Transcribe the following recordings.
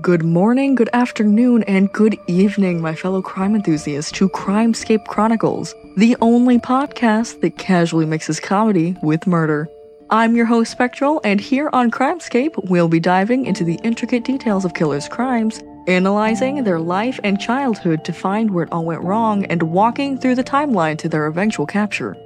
Good morning, good afternoon, and good evening, my fellow crime enthusiasts, to Crimescape Chronicles, the only podcast that casually mixes comedy with murder. I'm your host, Spectral, and here on Crimescape, we'll be diving into the intricate details of killers' crimes, analyzing their life and childhood to find where it all went wrong, and walking through the timeline to their eventual capture.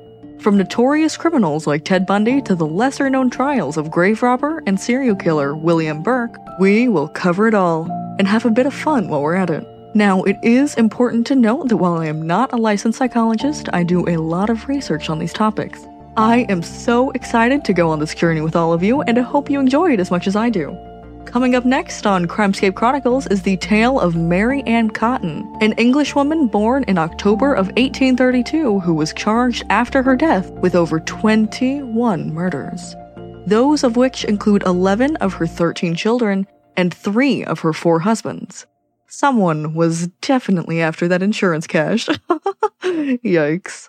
From notorious criminals like Ted Bundy to the lesser known trials of grave robber and serial killer William Burke, we will cover it all and have a bit of fun while we're at it. Now, it is important to note that while I am not a licensed psychologist, I do a lot of research on these topics. I am so excited to go on this journey with all of you, and I hope you enjoy it as much as I do. Coming up next on Crimescape Chronicles is the tale of Mary Ann Cotton, an Englishwoman born in October of 1832 who was charged after her death with over 21 murders. Those of which include 11 of her 13 children and 3 of her 4 husbands. Someone was definitely after that insurance cash. Yikes.